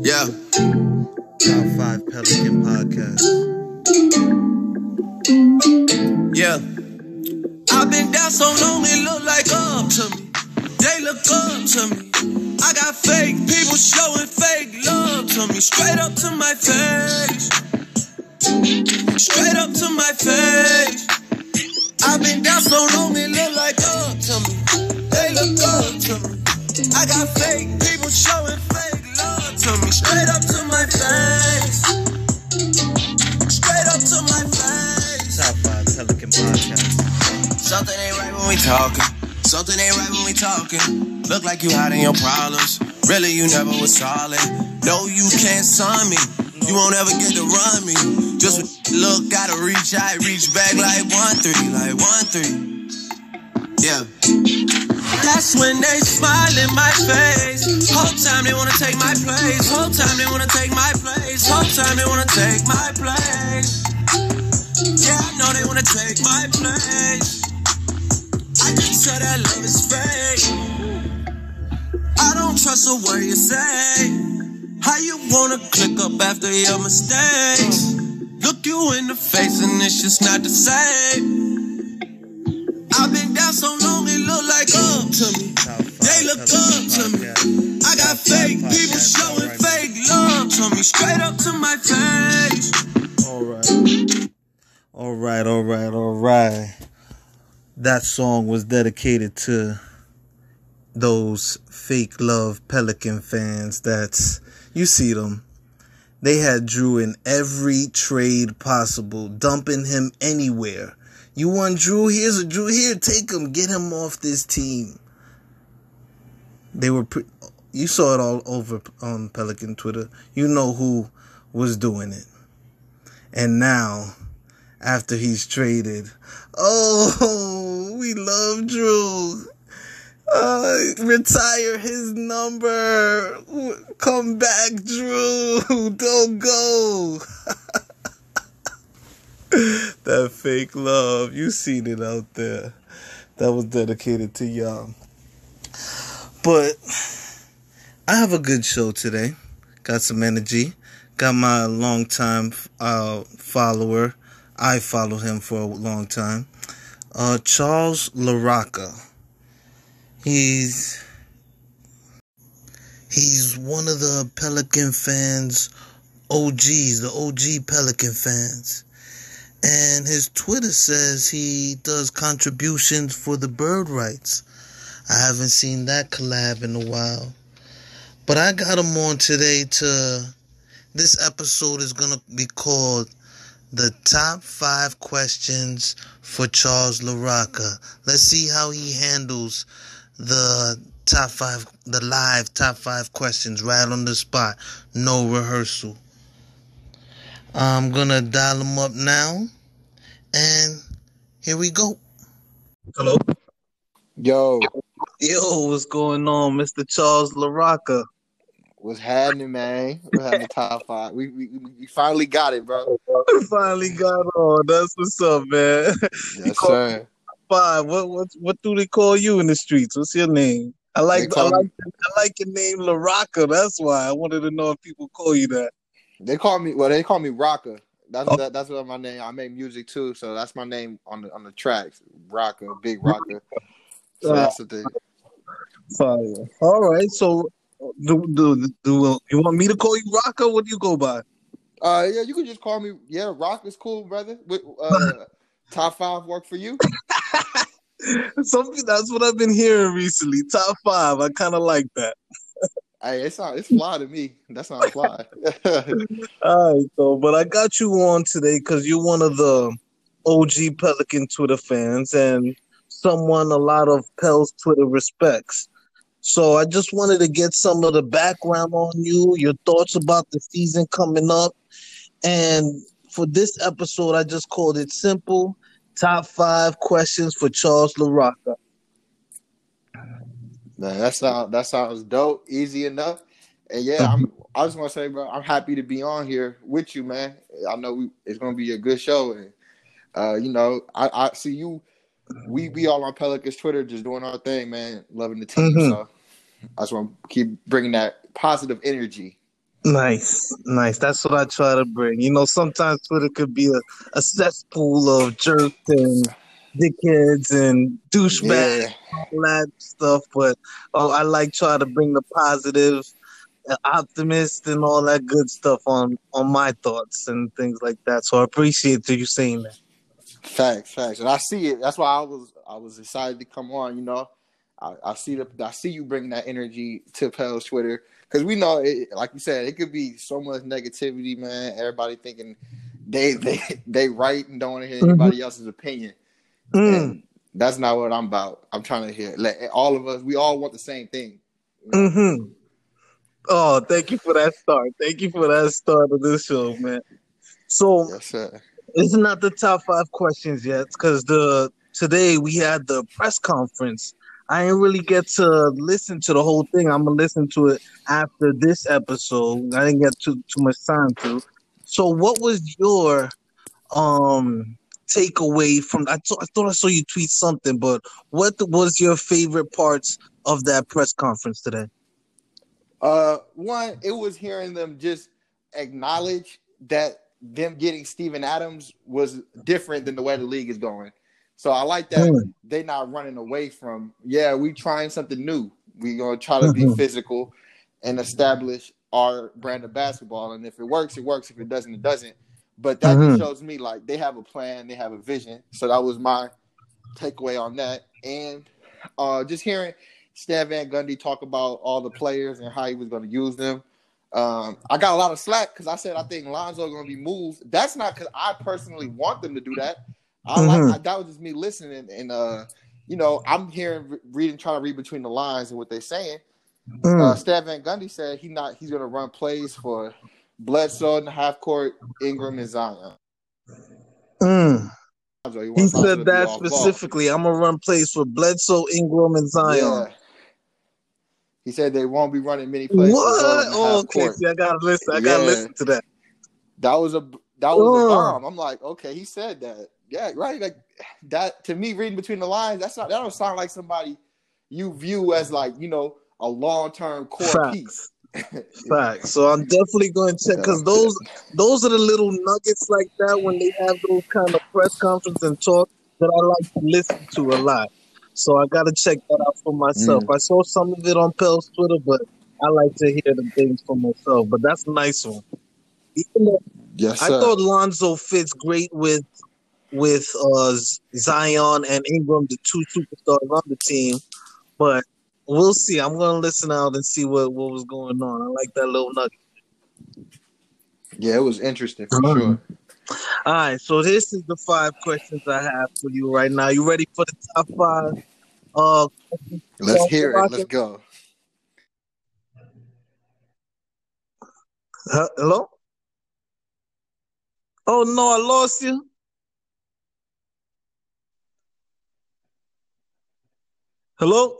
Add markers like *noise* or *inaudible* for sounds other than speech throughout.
Yeah. Top five Pelican podcast. Yeah. I've been down so long it look like up to me. They look up to me. I got fake people showing fake love to me. Straight up to my face. Straight up to my face. I've been down so long it look like up to me. Look up to me. I got fake people showing fake love to me. Straight up to my face. Straight up to my face. Top Pelican podcast. Something ain't right when we talking. Something ain't right when we talking. Look like you hiding your problems. Really, you never was solid. No, you can't sign me. You won't ever get to run me. Just look, gotta reach out, reach back like one three, like one three. Yeah. That's when they smile in my face. Whole time they wanna take my place. Whole time they wanna take my place. Whole time they wanna take my place. Yeah, I know they wanna take my place. I just said that love is fake. I don't trust a word you say. How you wanna click up after your mistakes? Look you in the face and it's just not the same. I've been down so long like up to me. They look up to me. I got fake people showing fake love to me. Straight up to my face. All right. All right, all right, all right. That song was dedicated to those fake love Pelican fans that's you see them. They had Jrue in every trade possible, dumping him anywhere. You want Jrue? Here's a Jrue. Here, take him. Get him off this team. They were. Pre- you saw it all over on Pelican Twitter. You know who was doing it. And now, after he's traded, oh, *laughs* we love Jrue. Uh, retire his number. Come back, Jrue. *laughs* Don't go. *laughs* *laughs* that fake love. You seen it out there. That was dedicated to y'all. But I have a good show today. Got some energy. Got my longtime uh, follower. I followed him for a long time. Uh, Charles LaRocca. He's he's one of the Pelican fans, OGs, the OG Pelican fans. And his Twitter says he does contributions for the bird rights. I haven't seen that collab in a while. But I got him on today to. This episode is going to be called The Top 5 Questions for Charles LaRocca. Let's see how he handles the top 5, the live top 5 questions right on the spot. No rehearsal. I'm going to dial him up now. And here we go. Hello. Yo, Yo, what's going on, Mr. Charles LaRocca? what's happening, man? We're having the top five. We, we we finally got it, bro. Finally got on. That's what's up, man. *laughs* Yes, sir. Five. What what what do they call you in the streets? What's your name? I like I like I like your name LaRocca. That's why I wanted to know if people call you that. They call me well. They call me Rocker. That's Oh. that, that's what my name. I make music too, so that's my name on the on the tracks. Rocker, Big Rocker. So Uh, that's the thing. Fire. All right. So do, do do you want me to call you Rocker? What do you go by? Uh, yeah, you can just call me. Yeah, Rock is cool, brother. With uh, *laughs* top five work for you. Something that's what I've been hearing recently. Top five. I kind of like that. *laughs* Hey, it's not. It's fly to me. That's not fly. *laughs* All right, though. But I got you on today because you're one of the OG Pelican Twitter fans and someone a lot of Pels Twitter respects. So I just wanted to get some of the background on you, your thoughts about the season coming up. And for this episode, I just called it simple top five questions for Charles LaRocca. Man, that sounds that sounds dope. Easy enough. And yeah, I'm. *laughs* I just want to say, bro, I'm happy to be on here with you, man. I know we, it's gonna be a good show, and uh, you know, I, I see you we we all on Pelicans Twitter just doing our thing, man, loving the team. Mhm. So I just want to keep bringing that positive energy. Nice, nice. That's what I try to bring. You know, sometimes Twitter could be a, a cesspool of jerks and dickheads and douchebags, Yeah, all that stuff. But oh, I like try to bring the positive, optimist, and all that good stuff on on my thoughts and things like that. So I appreciate you saying that. facts, facts, and I see it. That's why I was I was excited to come on. You know, I, I see the I see you bringing that energy to Pel's Twitter because we know, it, like you said, it could be so much negativity, man. Everybody thinking they they they right and don't want to hear Mhm. anybody else's opinion. Mm, that's not what I'm about. I'm trying to hear let all of us. We all want the same thing. you know? hmm Oh, thank you for that start. Thank you for that start of this show, man. So Yes, sir. It's not the top five questions yet because the today we had the press conference. I didn't really get to listen to the whole thing. I'm gonna listen to it after this episode. I didn't get too too much time to. So, what was your um takeaway from? I, thought I saw you tweet something, but what was your favorite parts of that press conference today? Uh, one, it was hearing them just acknowledge that them getting Steven Adams was different than the way the league is going. So I like that Mm. they not running away from. Yeah, we trying something new. We gonna try to Mhm. be physical and establish our brand of basketball. And if it works, it works. If it doesn't, it doesn't. But that Mhm. shows me like they have a plan, they have a vision. So that was my takeaway on that. And uh, just hearing Stan Van Gundy talk about all the players and how he was going to use them. Um, I got a lot of slack because I said I think Lonzo going to be moved. That's not because I personally want them to do that. I Mhm. like I, that was just me listening, and uh, you know I'm hearing, reading, trying to read between the lines and what they're saying. Uh, Mm. Stan Van Gundy said he not he's going to run plays for Bledsoe in the half court, Ingram and Zion. Mm. He, He wants Lonzo to said that specifically. I'm gonna run plays for Bledsoe, Ingram, and Zion. Yeah. He said they won't be running many plays What? Oh, okay. See, I gotta listen. I gotta listen to that. That was a that was a Oh. bomb. I'm like, okay, he said that. Yeah, right. Like that to me, reading between the lines, that's not that don't sound like somebody you view as like you know a long term core piece. Facts. So I'm definitely going to check because those those are the little nuggets like that when they have those kind of press conference and talk that I like to listen to a lot. So I got to check that out for myself. Mm. I saw some of it on Pell's Twitter, but I like to hear the things for myself. But that's a nice one. Yes, I sir. thought Lonzo fits great with with uh, Zion and Ingram, the two superstars on the team. But we'll see. I'm gonna listen out and see what, what was going on. I like that little nugget. yeah, it was interesting for Mhm. sure. All right, so this is the five questions I have for you right now. You ready for the top five? Uh, Let's hear it. Let's go. hello. Oh no, I lost you. Hello.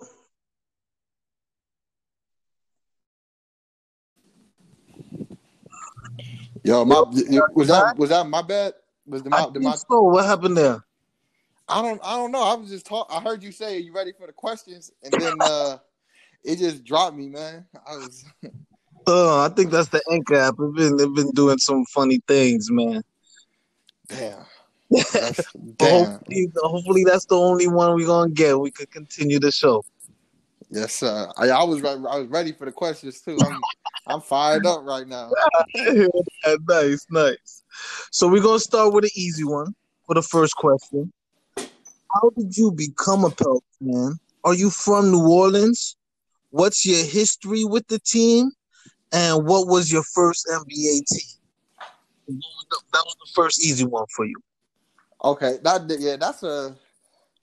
Yo, my was that was that my bad? Was the I my, the think my so. What happened there? I don't I don't know. I was just talk. I heard you say you ready for the questions, and then uh it just dropped me, man. I was *laughs* Oh, I think that's the Anchor app. They've been they've been doing some funny things, man. damn. *laughs* Damn. hopefully, hopefully that's the only one we're gonna get. We could continue the show. Yes, sir. I, I was ready, I was ready for the questions too. I'm I'm fired up right now. nice, nice. So we're gonna start with an easy one for the first question. How did you become a Pelt fan? Are you from New Orleans? What's your history with the team? And what was your first NBA team? That was the first easy one for you. Okay, that yeah, that's a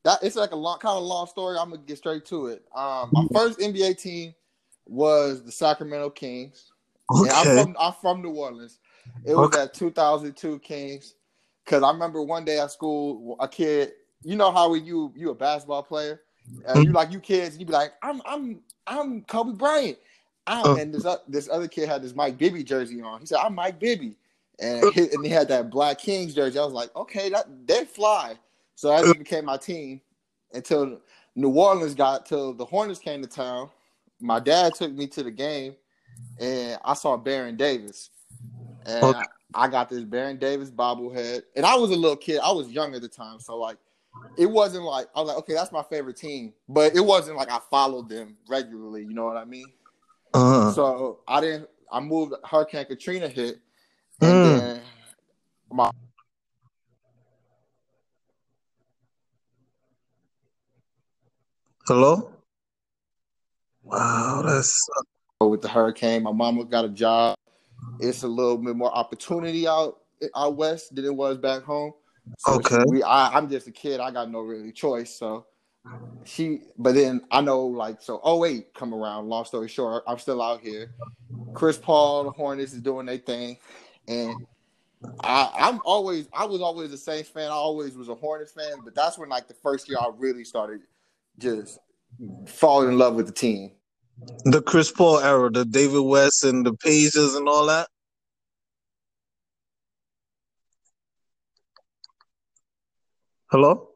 that it's like a long kind of long story. I'm gonna get straight to it. Um, my first NBA team was the Sacramento Kings. And I'm Okay. from I'm from New Orleans. It was Okay. at 2002 Kings. Cause I remember one day at school, a kid. You know how when you you a basketball player, uh, you like you kids, you be like, I'm I'm I'm Kobe Bryant. I'm, Uh. and this o- this other kid had this Mike Bibby jersey on. He said, I'm Mike Bibby, and he, and he had that Black Kings jersey. I was like, okay, that they fly. So that just became my team. until New Orleans got till the Hornets came to town. My dad took me to the game, and I saw Baron Davis, and Okay. I, I got this Baron Davis bobblehead. And I was a little kid. I was young at the time, so like, it wasn't like I was like, okay, that's my favorite team, but it wasn't like I followed them regularly. You know what I mean? Uh-huh. So I didn't. I moved. Hurricane Katrina hit, and Mm. then my Hello? Wow, that's with the hurricane. My mama got a job. It's a little bit more opportunity out out west than it was back home. So Okay. she- we, I, I'm just a kid. I got no really choice. So she, but then I know like so. Oh wait, come around. Long story short, I'm still out here. Chris Paul, the Hornets is doing their thing, and I, I'm always I was always a Saints fan. I always was a Hornets fan, but that's when like the first year I really started just falling in love with the team. the Chris Paul era, the David West and the Pagers and all that. Hello?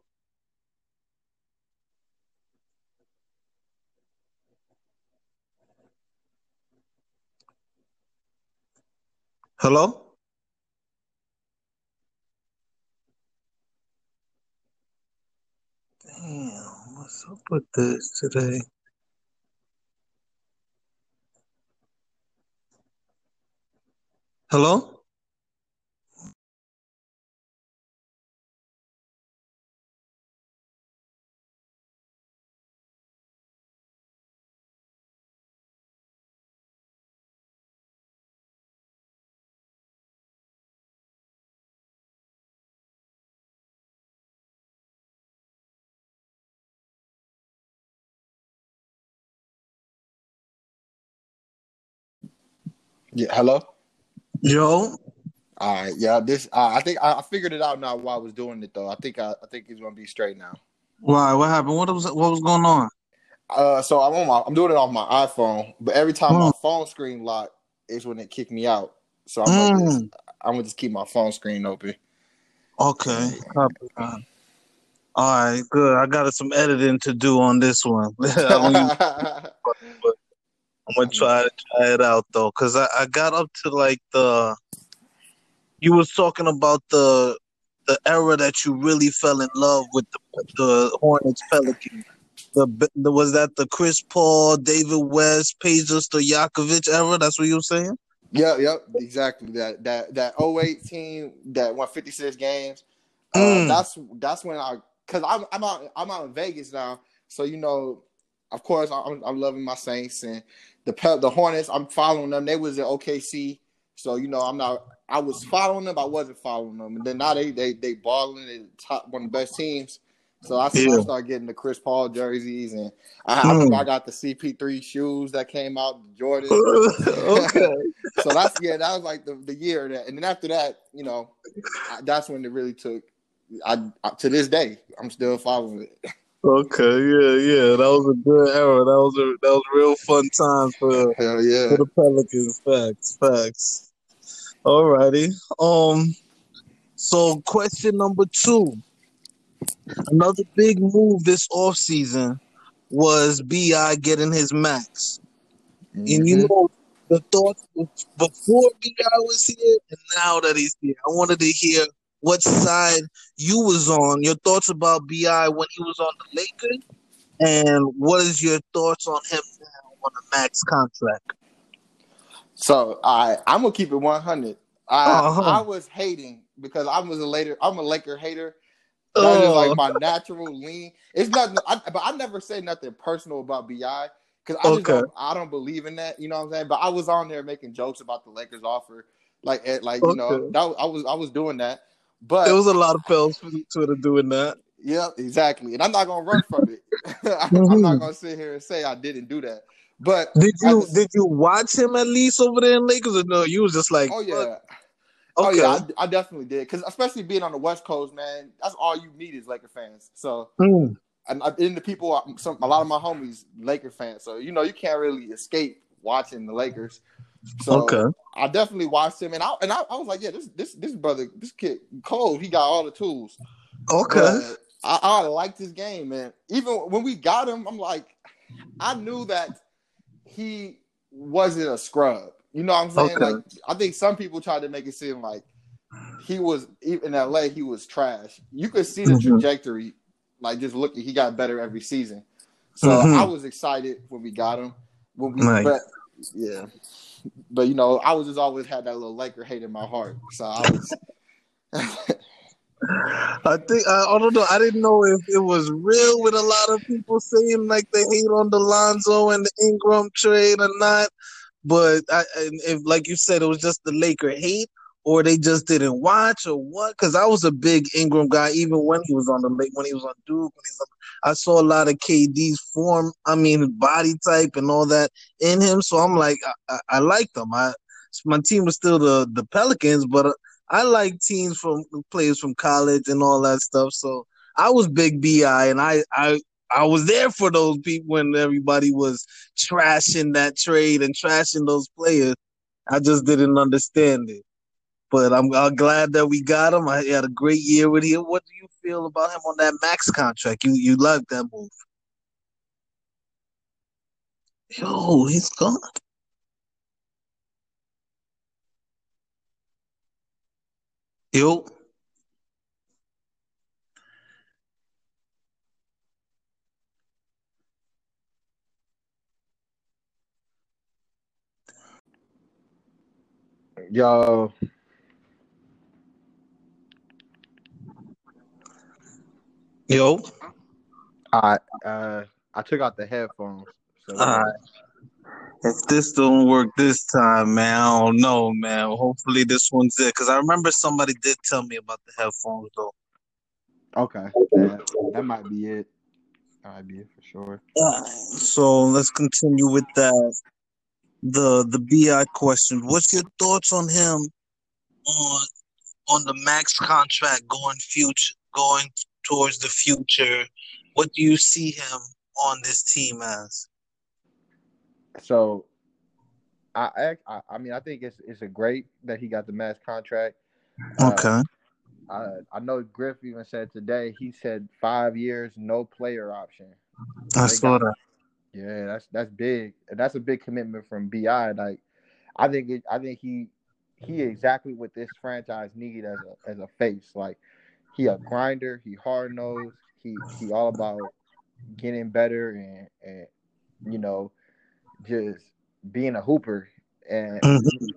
Hello? Damn, what's up with this today? Hello? Yeah, hello. Yo. All right, yeah. This uh, I think I, I figured it out now while I was doing it though. I think I, I think he's gonna be straight now. Why? What happened? What was what was going on? Uh, so I'm on my I'm doing it off my iPhone, but every time my Mm. phone screen lock is when it kicked me out. So I'm gonna just, Mm. I'm gonna just keep my phone screen open. Okay. All right, good. I got some editing to do on this one. *laughs* Gonna *laughs* I'm gonna try to try it out though, cause I, I got up to like the. You was talking about the the era that you really fell in love with the the Hornets Pelicans. The, the was that the Chris Paul, David West, Pagers, Stojakovic era? That's what you were saying. Yep, yep, exactly. That that that 08 team that won 56 games. Uh, Mm. That's that's when I because I'm I'm out I'm out in Vegas now, so you know, of course I'm I'm loving my Saints and the Pel- the Hornets. I'm following them. They was in OKC, so you know I'm not. I was following them. I wasn't following them, and then now they they they balling. They top one of the best teams. So I, Yeah. Started getting the Chris Paul jerseys, and I, I Mm. remember I got the CP3 shoes that came out, the Jordan. *laughs* okay. *laughs* so that's yeah, that was like the, the year that, and then after that, you know, I, that's when it really took. I, I to this day, I'm still following it. *laughs* Okay, yeah, yeah, that was a good era. That was a that was real fun time for Hell yeah! for the Pelicans. Facts, facts. Alrighty. Um. So, question number two. Another big move this offseason was BI getting his max, and you Mhm. know the thoughts before BI was here and now that he's here. I wanted to hear what side you was on. Your thoughts about BI when he was on the Lakers, and what is your thoughts on him now on a max contract? So I I'm gonna keep it 100. I Uh-huh. I was hating because I was a later. I'm a Laker hater. That is Oh. like my natural lean. It's nothing, I, but I never say nothing personal about BI because I just Okay. don't, I don't believe in that. You know what I'm saying? But I was on there making jokes about the Lakers offer, like at, like you know that I was I was doing that. But There was a lot of fellas from Twitter doing that. Yeah, exactly. And I'm not gonna run from it. *laughs* I'm not mm-hmm. gonna sit here and say I didn't do that. But Did you just- did you watch him at least over there in Lakers or no? You was just like, oh yeah, oh okay, yeah, I, I definitely did. Because especially being on the West Coast, man, that's all you need is Laker fans. So Mm. and, uh, and the people, uh, some a lot of my homies Laker fans. So you know you can't really escape watching the Lakers. So okay, I definitely watched him, and I and I, I was like, yeah, this this this brother, this kid Cole, he got all the tools. okay. But I, I liked his game, man. Even when we got him, I'm like, I knew that he wasn't a scrub. You know what I'm saying? Okay. Like, I think some people tried to make it seem like he was even in LA. He was trash. You could see the Mhm. trajectory. Like just looking, he got better every season. So Mhm. I was excited when we got him. When we, Nice. but yeah, but you know, I was just always had that little Laker hate in my heart. So I was. *laughs* I think I, I don't know. I didn't know if it was real with a lot of people saying like they hate on the Lonzo and the Ingram trade or not. But I, if like you said, it was just the Laker hate, or they just didn't watch, or what? Because I was a big Ingram guy, even when he was on the Lake, when he was on Duke. When he was on, I saw a lot of KD's form. I mean, body type and all that in him. So I'm like, I, I, I. I my team was still the the Pelicans, but. Uh, I like teams from players from college and all that stuff. So I was big BI and I I I was there for those people when everybody was trashing that trade and trashing those players. I just didn't understand it. But I'm, I'm glad that we got him. I had a great year with him. What do you feel about him on that max contract? You you like that move? Yo, he's gone. Yo. Yo, Yo. I uh I took out the headphones. So All right. If this don't work this time, man, I don't know, man. Hopefully this one's it. Because I remember somebody did tell me about the headphones, though. okay, that, that might be it. That might be it for sure. So let's continue with that. The the BI question. What's your thoughts on him on on the max contract going future going towards the future? What do you see him on this team as? So, I I, I mean I think it's it's a great that he got the max contract. Uh, Okay. I I know Griff even said today he said five years no player option. I they saw got- that. Yeah, that's that's big, that's a big commitment from BI. Like, I think it, I think he he exactly what this franchise need as a as a face. Like, he a grinder, he hard nosed, he he all about getting better and and you know just being a hooper. And Mhm.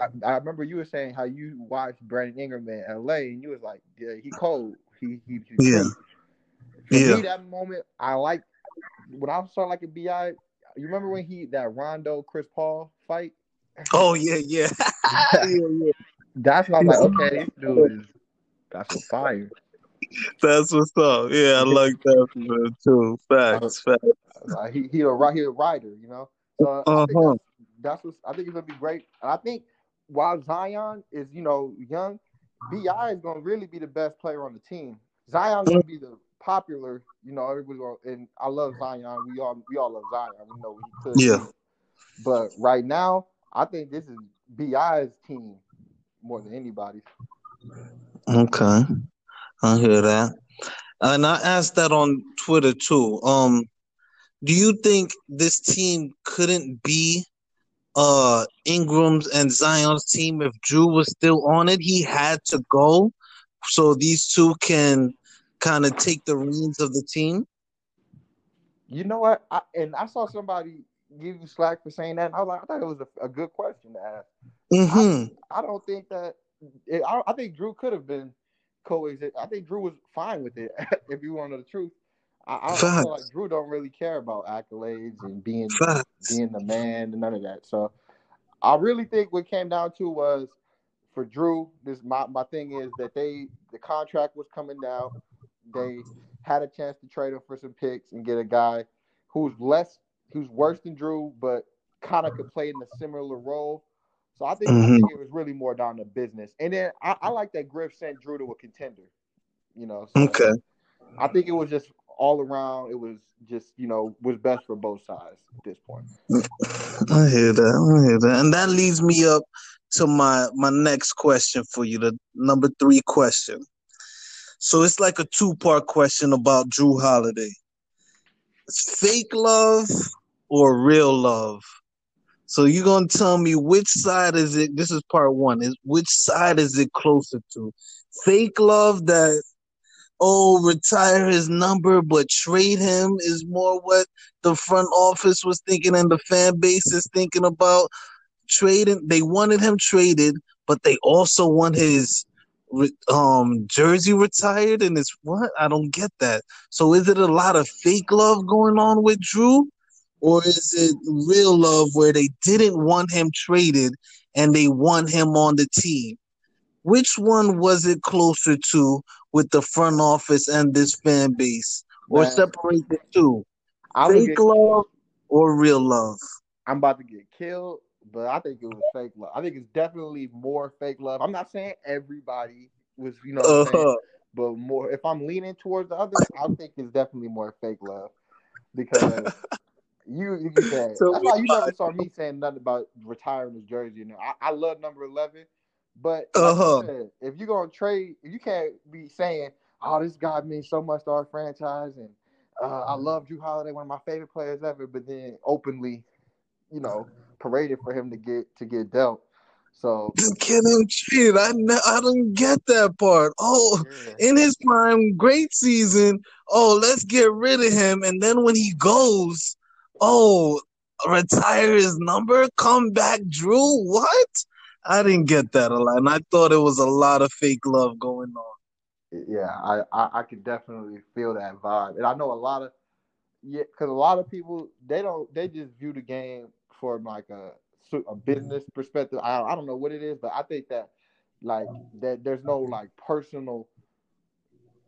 I, I remember you were saying how you watched Brandon Ingram in L.A. and you was like, yeah, he cold, he he, he Yeah. For Yeah. me, that moment, I like when I saw like a BI. You remember when he that Rondo Chris Paul fight? Oh yeah, yeah. yeah, *laughs* yeah. *laughs* That's when I was like, okay, this dude is that's a fire. That's what's up. Yeah, I like that too. Facts, facts. Like, he he a he a rider, you know. So Uh-huh. that's, that's what I think it's gonna be great. And I think while Zion is you know young, BI is gonna really be the best player on the team. Zion's gonna be the popular, you know. Everybody gonna, and I love Zion. We all we all love Zion. We know he could. Yeah. But right now, I think this is BI's team more than anybody's. Okay. I hear that. And I asked that on Twitter too. Um, do you think this team couldn't be uh Ingram's and Zion's team if Jrue was still on it? He had to go so these two can kind of take the reins of the team. You know what? I, and I saw somebody give you slack for saying that. And I was like, I thought it was a, a good question to ask. Mm-hmm. I don't think that. It, I, I think Jrue could have been coexist. I think Jrue was fine with it. *laughs* if you want to know the truth, I, I, feel like Jrue don't really care about accolades and being Facts. being the man and none of that. So I really think what came down to was for Jrue. This my my thing is that they the contract was coming down. They had a chance to trade him for some picks and get a guy who's less, who's worse than Jrue, but kind of could play in a similar role. So I think, I Mhm. think it was really more down to business. And then I, I like that Griff sent Jrue to a contender. You know, so Okay. I think it was just all around. It was just you know was best for both sides at this point. I hear that. I hear that. And that leads me up to my my next question for you, the number three question. So it's like a two part question about Jrue Holiday. Fake love or real love? So you're gonna tell me which side is it? This is part one. Is which side is it closer to? Fake love that oh retire his number but trade him is more what the front office was thinking and the fan base is thinking about trading. They wanted him traded, but they also want his um jersey retired and it's what I don't get that. So is it a lot of fake love going on with Jrue? Or is it real love where they didn't want him traded and they want him on the team? Which one was it closer to with the front office and this fan base? Or Man. separate the two? I'm Fake get, love or real love? I'm about to get killed, but I think it was fake love. I think it's definitely more fake love. I'm not saying everybody was, you know, I'm saying, Uh-huh. but more. If I'm leaning towards the other, I think it's definitely more fake love because *laughs* you you can say So that's why you never saw me saying nothing about retiring his jersey. You know, I, I love number eleven, but like Uh-huh. you said, if you're gonna trade, you can't be saying, "Oh, this guy means so much to our franchise," and uh, I love Jrue Holiday, one of my favorite players ever, but then openly, you know, paraded for him to get to get dealt. So get him traded. I ne- I don't get that part. Oh, yeah. in his prime, great season. Oh, let's get rid of him. And then when he goes, oh, retire his number, come back, Jrue. What? I didn't get that a lot, and I thought it was a lot of fake love going on. yeah, I, I I could definitely feel that vibe, and I know a lot of yeah, because a lot of people they don't they just view the game from like a a business perspective. I I don't know what it is, but I think that like that there's no like personal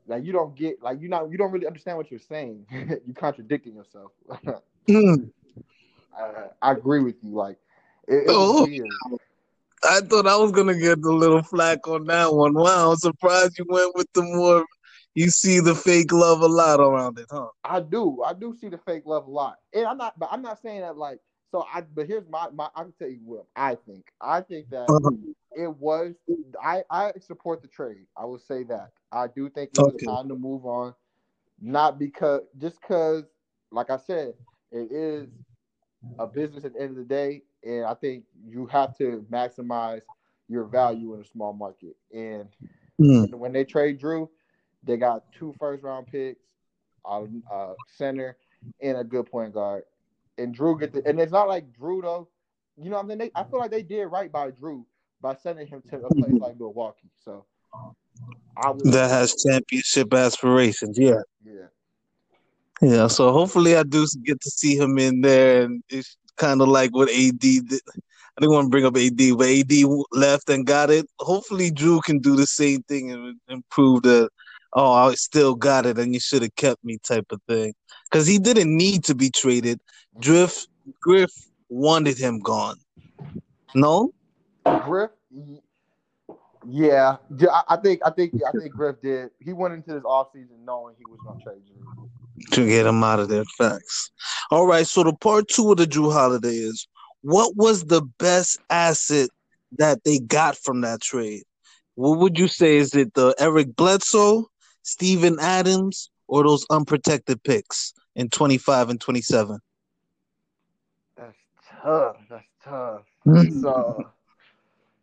like you don't get like you not you don't really understand what you're saying. *laughs* you contradicting yourself. *laughs* Hmm. I, I agree with you. Like it, it Oh. I thought I was gonna get the little flack on that one. Wow, I'm surprised you went with the more. You see the fake love a lot around it, huh? I do. I do see the fake love a lot. And I'm not but I'm not saying that like so I but here's my, my I can tell you what I think. I think that Uh-huh. it was I, I support the trade. I will say that. I do think it was Okay. time to move on. Not because just because like I said, it is a business at the end of the day, and I think you have to maximize your value in a small market. And Hmm. when they trade Jrue, they got two first round picks, a, a center, and a good point guard. And Jrue get the and it's not like Jrue though. You know I mean? They, I feel like they did right by Jrue by sending him to a place like Milwaukee. So That has championship aspirations. Yeah. yeah. Yeah, so hopefully I do get to see him in there, and it's kind of like what AD did. I didn't want to bring up AD, but AD left and got it. Hopefully Jrue can do the same thing and, and prove that, oh, I still got it, and you should have kept me, type of thing. Because he didn't need to be traded. Drift Griff wanted him gone. No, Griff, yeah, I think I think I think Griff did. He went into this offseason knowing he was going to trade Jrue. To get them out of their Facts. All right. So the part two of the Jrue Holiday is what was the best asset that they got from that trade? What would you say? Is it the Eric Bledsoe, Steven Adams, or those unprotected picks in 25 and 27? That's tough. That's tough. Mhm. So,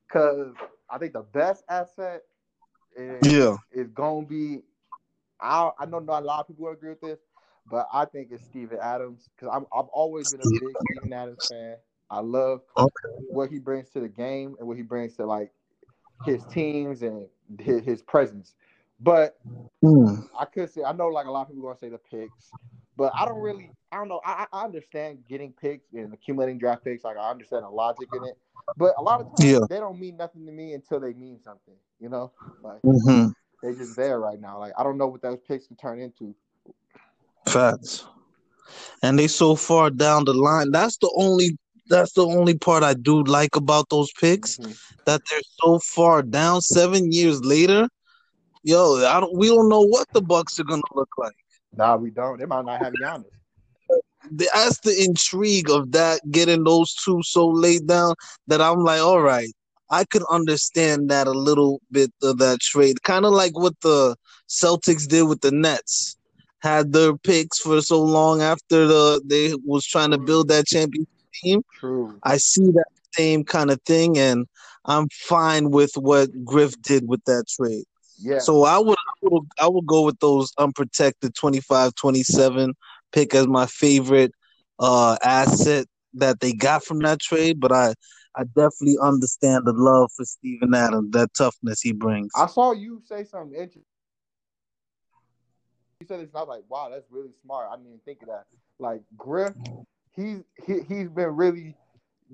because I think the best asset is, Yeah. is going to be. I I know not a lot of people agree with this, but I think it's Steven Adams because I'm I've always been a big Steven Adams fan. I love what he brings to the game and what he brings to like his teams and his, his presence. But Hmm. I could say I know like a lot of people gonna say the picks, but I don't really I don't know. I, I understand getting picks and accumulating draft picks. Like I understand the logic in it, but a lot of times Yeah. they don't mean nothing to me until they mean something. You know, like hmm they just there right now. Like I don't know what those picks can turn into. Facts. And they so far down the line. That's the only. That's the only part I do like about those picks. Mhm. that they're so far down seven years later. Yo, I don't. We don't know what the Bucks are gonna look like. Nah, we don't. They might not have Giannis. That's the intrigue of that getting those two so laid down that I'm like, all right, I could understand that a little bit of that trade. Kind of like what the Celtics did with the Nets. Had their picks for so long after the they was trying to build that championship team. True. I see that same kind of thing, and I'm fine with what Griff did with that trade. Yeah. So I would, I would I would go with those unprotected 25 27 pick as my favorite uh asset that they got from that trade, but I I definitely understand the love for Steven Adams, that toughness he brings. I saw you say something interesting. You said it's not like, wow, that's really smart. I didn't even think of that. Like Griff, he's he, he's been really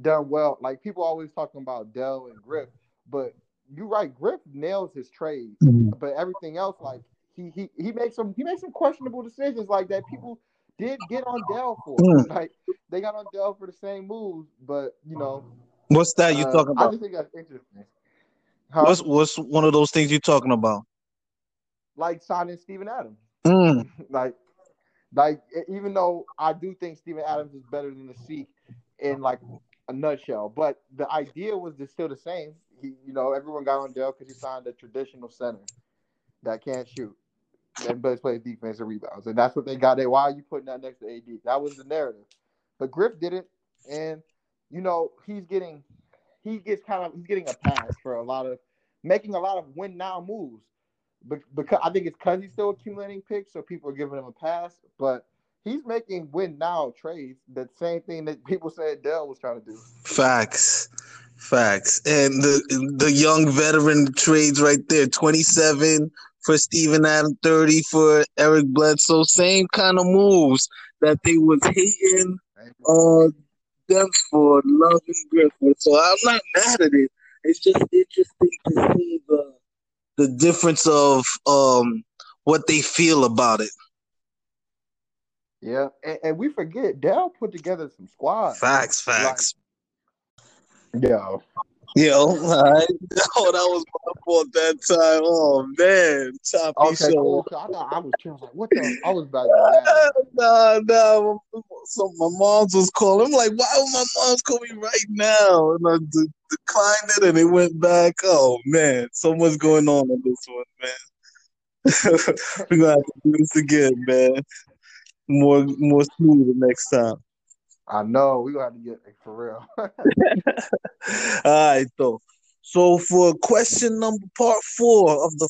done well. Like people always talking about Dell and Griff, but you're right. Griff nails his trade, Mhm. but everything else, like he he he makes some he makes some questionable decisions like that. People did get on Dell for Mm. like they got on Dell for the same moves, but you know, What's that you uh, talking I about? just think that's interesting. What's what's one of those things you're talking about? like signing Steven Adams. Mm. *laughs* like, like even though I do think Steven Adams is better than the Seek in like a nutshell, but the idea was still the same. He, you know, everyone got on Dell because he signed a traditional center that can't shoot, and but plays defense and rebounds, and that's what they got there. Why are you putting that next to AD? That was the narrative, but Griff did it, and you know he's getting, he gets kind of he's getting a pass for a lot of making a lot of win now moves. Be- because I think it's because he's still accumulating picks, so people are giving him a pass. But he's making win now trades. The same thing that people said Dell was trying to do. Facts. Facts. And the the young veteran trades right there, 27 for Steven Adams, 30 for Eric Bledsoe. Same kind of moves that they was hating uh them for loving Griffin. So I'm not mad at it. It's just interesting to see the the difference of um what they feel about it. Yeah, and, and we forget Dell put together some squads. Facts, facts. Yeah, Yo, I, oh, that was my fault that time. Oh man, choppy okay, show. cool. 'cause I thought I was, I like, what the? I was about to *laughs* nah, nah. So my mom's was calling. I'm like, why would my mom's call me right now? And I de- declined it, and it went back. Oh man, so much going on in this one, man. *laughs* We're gonna have to do this again, man. More, more smooth the next time. I know we gonna have to get for real. *laughs* All right, though. So for question number part four of the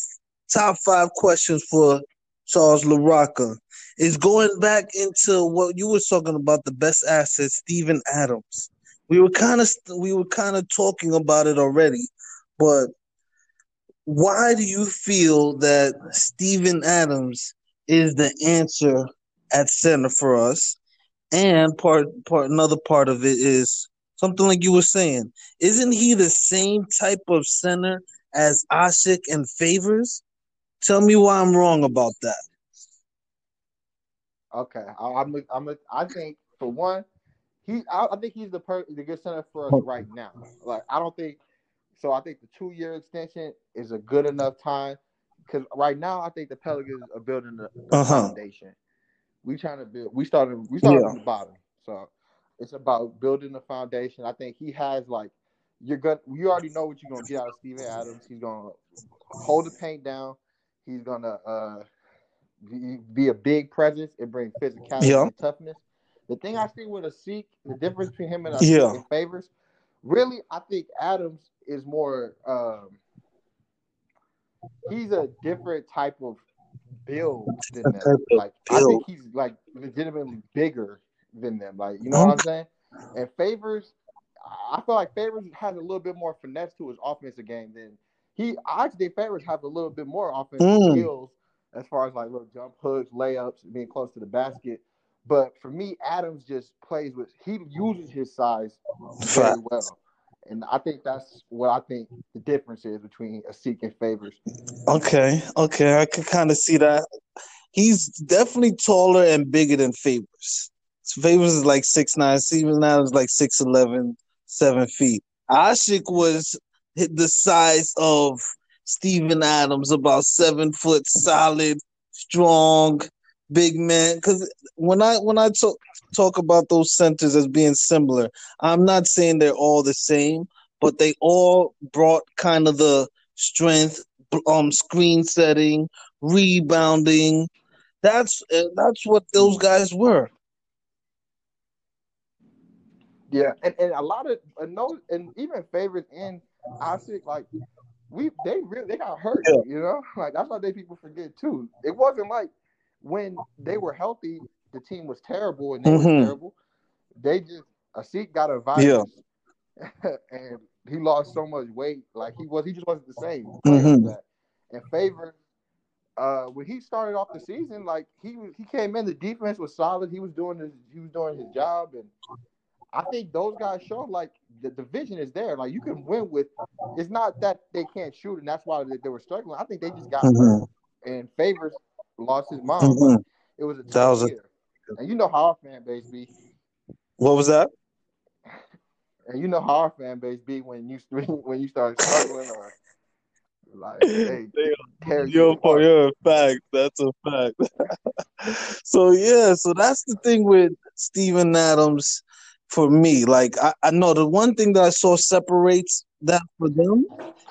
top five questions for Charles LaRocca is going back into what you were talking about the best asset, Steven Adams. We were kind of we were kind of talking about it already, but why do you feel that Steven Adams is the answer at center for us? And part part another part of it is something like you were saying. Isn't he the same type of center as Asik and Favors? Tell me why I'm wrong about that. Okay, I, I'm. I'm. I think for one, he. I, I think he's the per, the good center for us right now. Like I don't think. So I think the two year extension is a good enough time because right now I think the Pelicans are building the, the Uh-huh. foundation. We trying to build. We started. We started Yeah. from the bottom. So it's about building the foundation. I think he has like you're good. You already know what you're gonna get out of Steven Adams. He's gonna hold the paint down. He's gonna uh, be, be a big presence and bring physicality Yeah. and toughness. The thing I see with Asik, the difference between him and a Yeah. Favors, really, I think Adams is more. Um, he's a different type of build than them. Like I think he's like legitimately bigger than them. Like you know what I'm saying? And favors, I feel like favors has a little bit more finesse to his offensive game than he. I think favors have a little bit more offensive Mm. skills as far as like little jump hooks, layups, being close to the basket. But for me, Adams just plays with. He uses his size very well. And I think that's what I think the difference is between Asik and Favors. Okay, okay, I can kind of see that. He's definitely taller and bigger than Favors. Favors is like six nine. Steven Adams is like six eleven, seven feet. Asik was the size of Steven Adams, about seven foot, solid, strong, big man. Because when I when I talk talk about those centers as being similar, I'm not saying they're all the same, but they all brought kind of the strength, um, screen setting, rebounding. That's that's what those guys were. Yeah, and, and a lot of uh, no, and even favorites in Asik, like we they really they got hurt. Yeah. You know, like that's why they people forget too. It wasn't like when they were healthy, the team was terrible and they Mhm. were terrible. They just Asik got a virus, *laughs* and he lost so much weight. Like he was, he just wasn't the same. Mhm. And favor, uh, when he started off the season, like he he came in, the defense was solid. He was doing his, he was doing his job, and I think those guys show like the division is there. Like you can win with. It's not that they can't shoot, and that's why they, they were struggling. I think they just got hurt, Mhm. and favors lost his mom. Mhm. But it was a That was a- year, and you know how our fan base be. What was that? *laughs* And you know how our fan base be when you *laughs* when you start struggling or like *laughs* you Yo, apart. yeah, fact. That's a fact. so yeah, so that's the thing with Steven Adams for me. Like I, I know the one thing that I saw separates that for them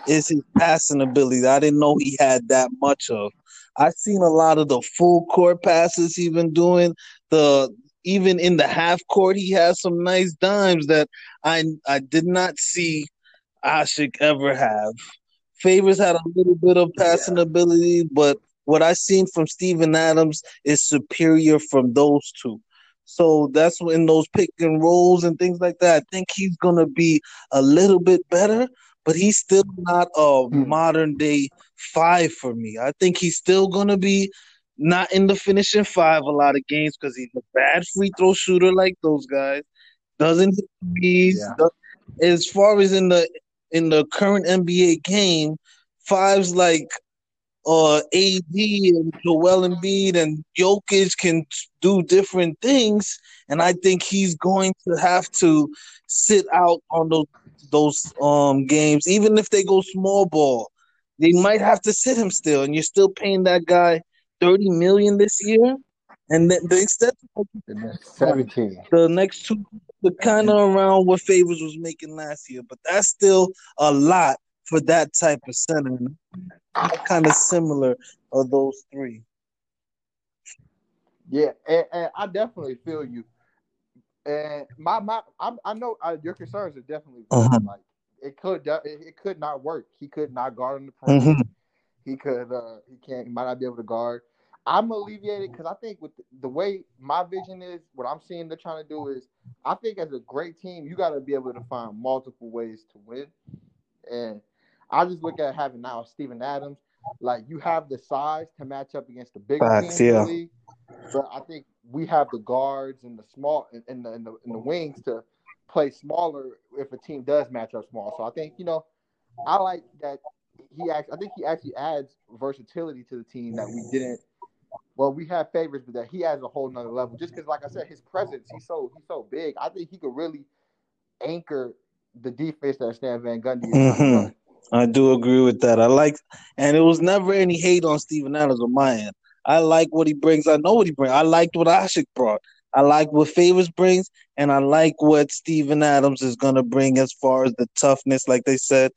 is his passing ability. I didn't know he had that much of. I've seen a lot of the full court passes he's been doing. The even in the half court, he has some nice dimes that I I did not see Asik ever have. Favors had a little bit of passing ability, but what I've seen from Steven Adams is superior from those two. So that's when those pick and rolls and things like that. I think he's gonna be a little bit better, but he's still not a Hmm. modern day five for me. I think he's still gonna be not in the finishing five a lot of games because he's a bad free throw shooter like those guys. Doesn't hit threes. Yeah. As far as in the in the current NBA game, fives like uh AD and Joel Embiid and Jokic can do different things, and I think he's going to have to sit out on those those um games, even if they go small ball. They might have to sit him still, and you're still paying that guy thirty million this year, and then the instead of And then Seventeen. the next two the kind of around what Favors was making last year, but that's still a lot for that type of center. Kind of similar of those three. Yeah, and, and I definitely feel you. And my my I, I know uh, your concerns are definitely. Uh-huh. like it could it, could not work. He could not guard on the perimeter. hmm He could uh he can't he might not be able to guard. I'm alleviated because I think with the, way my vision is, what I'm seeing they're trying to do is, I think as a great team, you got to be able to find multiple ways to win. And I just look at having now Steven Adams, like you have the size to match up against the bigger Facts, teams yeah. but I think we have the guards and the small and, and, the, and, the, and the wings to play smaller if a team does match up small. So I think you know, I like that he actually. I think he actually adds versatility to the team that we didn't. Well, we have Favors, but that he adds a whole nother level. Just because, like I said, his presence, he's so he's so big. I think he could really anchor the defense that Stan Van Gundy is trying to Mhm. I do agree with that. I like, and it was never any hate on Steven Adams on my end. I like what he brings. I know what he brings. I liked what Asik brought. I like what Favors brings, and I like what Steven Adams is gonna bring as far as the toughness. Like they said,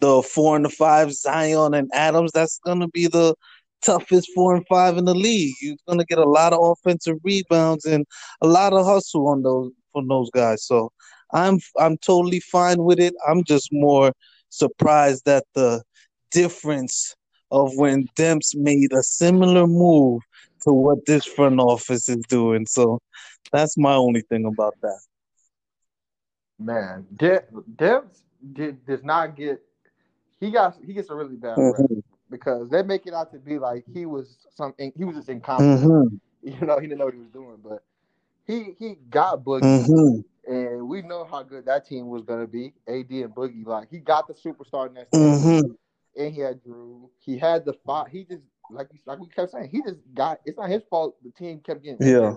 the four and the five, Zion and Adams. That's gonna be the toughest four and five in the league. You're gonna get a lot of offensive rebounds and a lot of hustle on those from those guys. So I'm I'm totally fine with it. I'm just more surprised that the difference of when Demps made a similar move to what this front office is doing. So that's my only thing about that. Man, De- Demps did, does not get. He got he gets a really bad Mhm. because they make it out to be like he was something. He was just incompetent. Mhm. *laughs* You know, he didn't know what he was doing, but he he got Boogie, Mhm. and we know how good that team was gonna be. AD and Boogie, like he got the superstar next to him, Mhm. And he had Jrue. He had the five. He just like like we kept saying, he just got. It's not his fault. The team kept getting Yeah.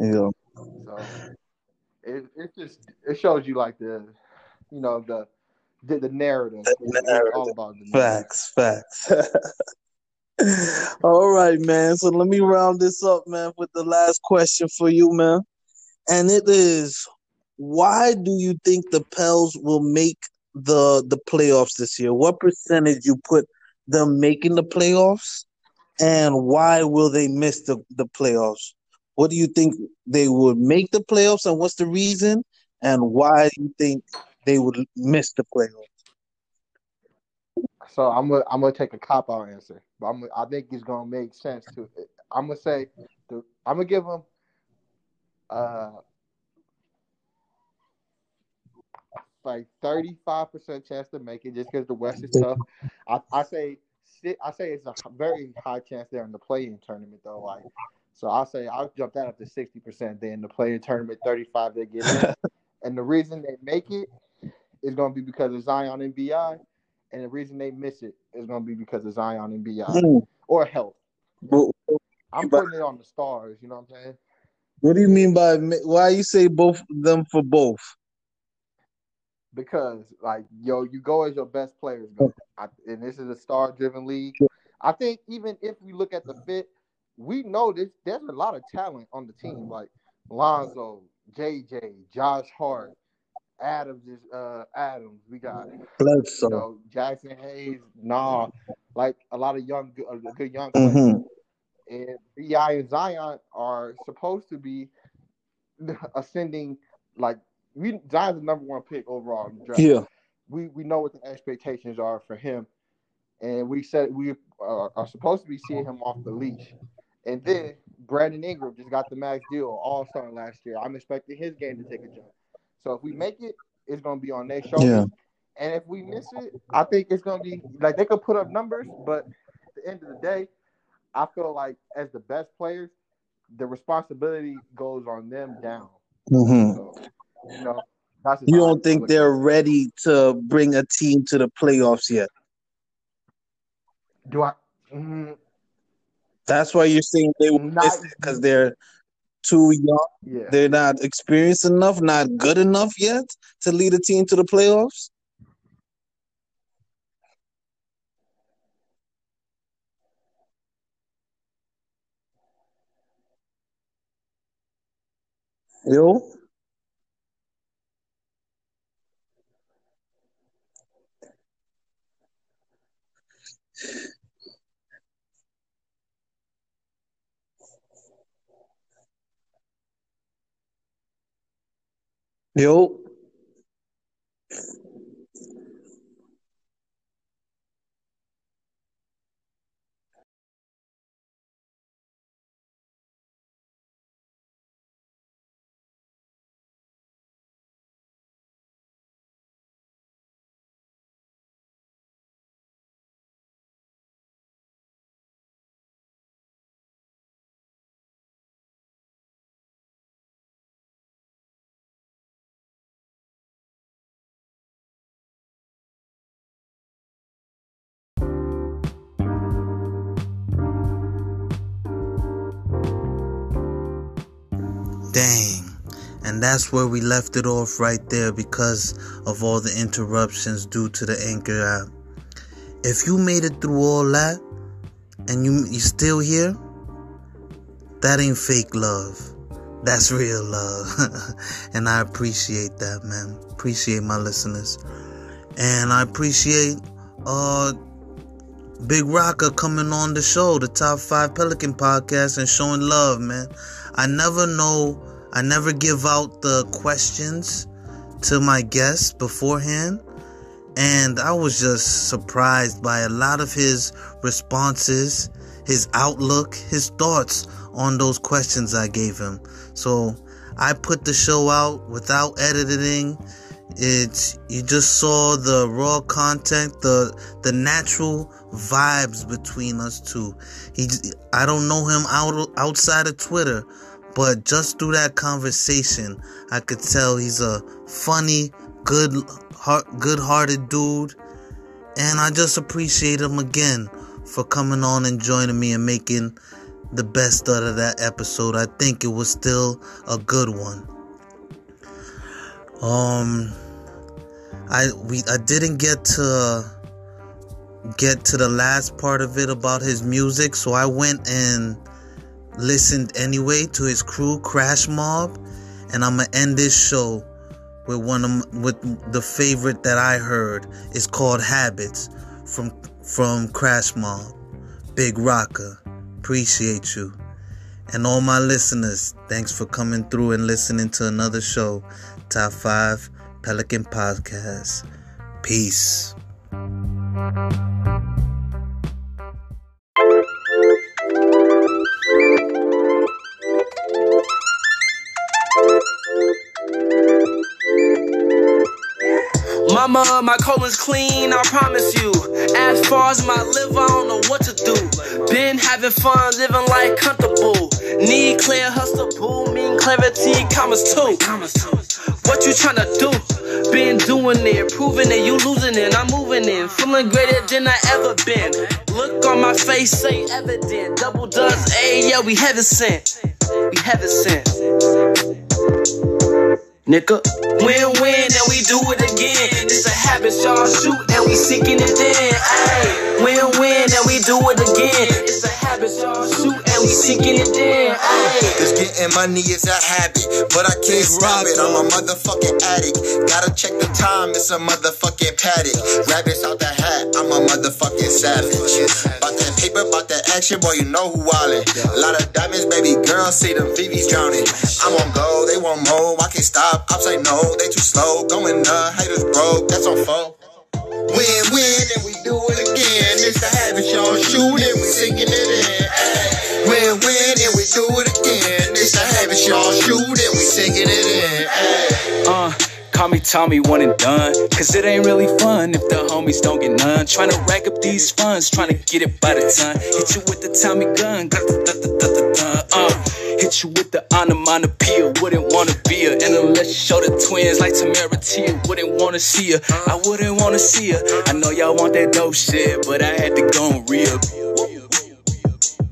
Yeah. So it it just it shows you like the you know the the, the narrative. The narrative. all about the narrative. Facts, facts. *laughs* All right, man. So let me round this up, man, with the last question for you, man. And it is why do you think the Pels will make the the playoffs this year? What percentage you put them making the playoffs, and why will they miss the, the playoffs? What do you think they would make the playoffs, and what's the reason? And why do you think they would miss the playoffs? So I'm gonna I'm gonna take a cop out answer, but I'm I think it's gonna make sense to. I'm gonna say the I'm gonna give them uh like 35 percent chance to make it just because the West is *laughs* tough. I, I say I say it's a very high chance they're in the play-in tournament though. Like so, I'll say I'll jump that up to 60 percent. Then the play-in tournament 35 they get in, *laughs* and the reason they make it is going to be because of Zion and BI, and the reason they miss it is going to be because of Zion and BI mm. or health. I'm putting it on the stars. You know what I'm saying? What do you mean by why you say both them for both? Because like yo, you go as your best players go, I, and this is a star-driven league. I think even if we look at the fit, we know this. There's a lot of talent on the team, like Lonzo, JJ, Josh Hart, Adams is uh Adams. We got Bledsoe. You know, Jaxson Hayes, nah, like a lot of young, good, uh, good young players. Mm-hmm. And BI and Zion are supposed to be *laughs* ascending. Like we, Zion's the number one pick overall in the draft. Yeah, we we know what the expectations are for him, and we said we uh, are supposed to be seeing him off the leash. And then Brandon Ingram just got the max deal all star last year. I'm expecting his game to take a jump. So if we make it, it's gonna be on their shoulders. Yeah. And if we miss it, I think it's gonna be like they could put up numbers, but at the end of the day, I feel like as the best players, the responsibility goes on them down. Mm-hmm. So, you know, you don't think they're ready to bring a team to the playoffs yet? Do I? Mm, That's why you're saying they will miss it because they're too young. Yeah. They're not experienced enough, not good enough yet to lead a team to the playoffs. Yo. Yo. Dang. And that's where we left it off right there because of all the interruptions due to the Anchor app. If you made it through all that and you you still here, that ain't fake love. That's real love. *laughs* and I appreciate that, man. Appreciate my listeners. And I appreciate uh Big Rocker coming on the show, the top five Pelican podcast, and showing love, man. I never know, I never give out the questions to my guests beforehand. And I was just surprised by a lot of his responses, his outlook, his thoughts on those questions I gave him. So I put the show out without editing. It's you just saw the raw content, the the natural vibes between us two. He, I don't know him out outside of Twitter, but just through that conversation, I could tell he's a funny, good, heart, good-hearted dude, and I just appreciate him again for coming on and joining me and making the best out of that episode. I think it was still a good one. Um, I we I didn't get to get to the last part of it about his music, so I went and listened anyway to his crew, Crash Mob, and I'm gonna end this show with one of with the favorite that I heard It's called Habits from from Crash Mob. Big Rocker. Appreciate you. And all my listeners, thanks for coming through and listening to another show, Top 5 Pelican Podcast. Peace. Mama, my colon's clean, I promise you. As far as my liver, I don't know what to do. Been having fun, living life comfortable. Need clear hustle, pool, mean clarity, commas too. What you tryna do? Been doing it, proving it, you losing it, I'm moving in. Feeling greater than I ever been. Look on my face, say evident. Double does, A, yeah, we heaven sent. We heaven sent. Nigga, win win and we do it again. It's a habit, y'all shoot and we seeking it in. Ayy, win win and we do it again. It's a habit, y'all shoot and we seeking it in. Cause getting money is a habit, but I can't stop it. I'm a motherfucking addict. Gotta check the time, it's a motherfucking paddock. Rabbits out the hat, I'm a motherfucking savage. About that paper, about that action, boy, you know who wildin'. A lot of diamonds, baby girl, see them VVs drowning. I'm on go, they want more, I can't stop. I'm say no, they too slow. Going up, haters broke, that's on foe. Win, win, and we do it again. It's the habit, y'all shooting, we sinking it in. Ay. Win, win, and we do it again. It's the habit, y'all shooting, we sinking it in. Uh, call me Tommy one and done. Cause it ain't really fun if the homies don't get none. Tryna rack up these funds, tryna get it by the ton. Hit you with the Tommy gun. Uh, hit you with the onomatopoeia. Wouldn't wanna be her. And unless you show the twins like Tamera Tia. Wouldn't wanna see her. I wouldn't wanna see her. I know y'all want that dope shit, but I had to go on real.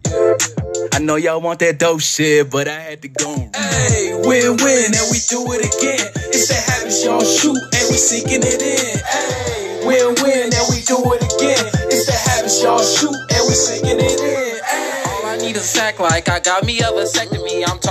I know y'all want that dope shit, but I had to go on Hey, win win, and we do it again. It's a habit, y'all shoot, and we sinking it in. Hey, win win, and we do it again. It's a habit, y'all shoot, and we sinking it in. Ay. All I need is sack like I got me a vasectomy. I'm talking.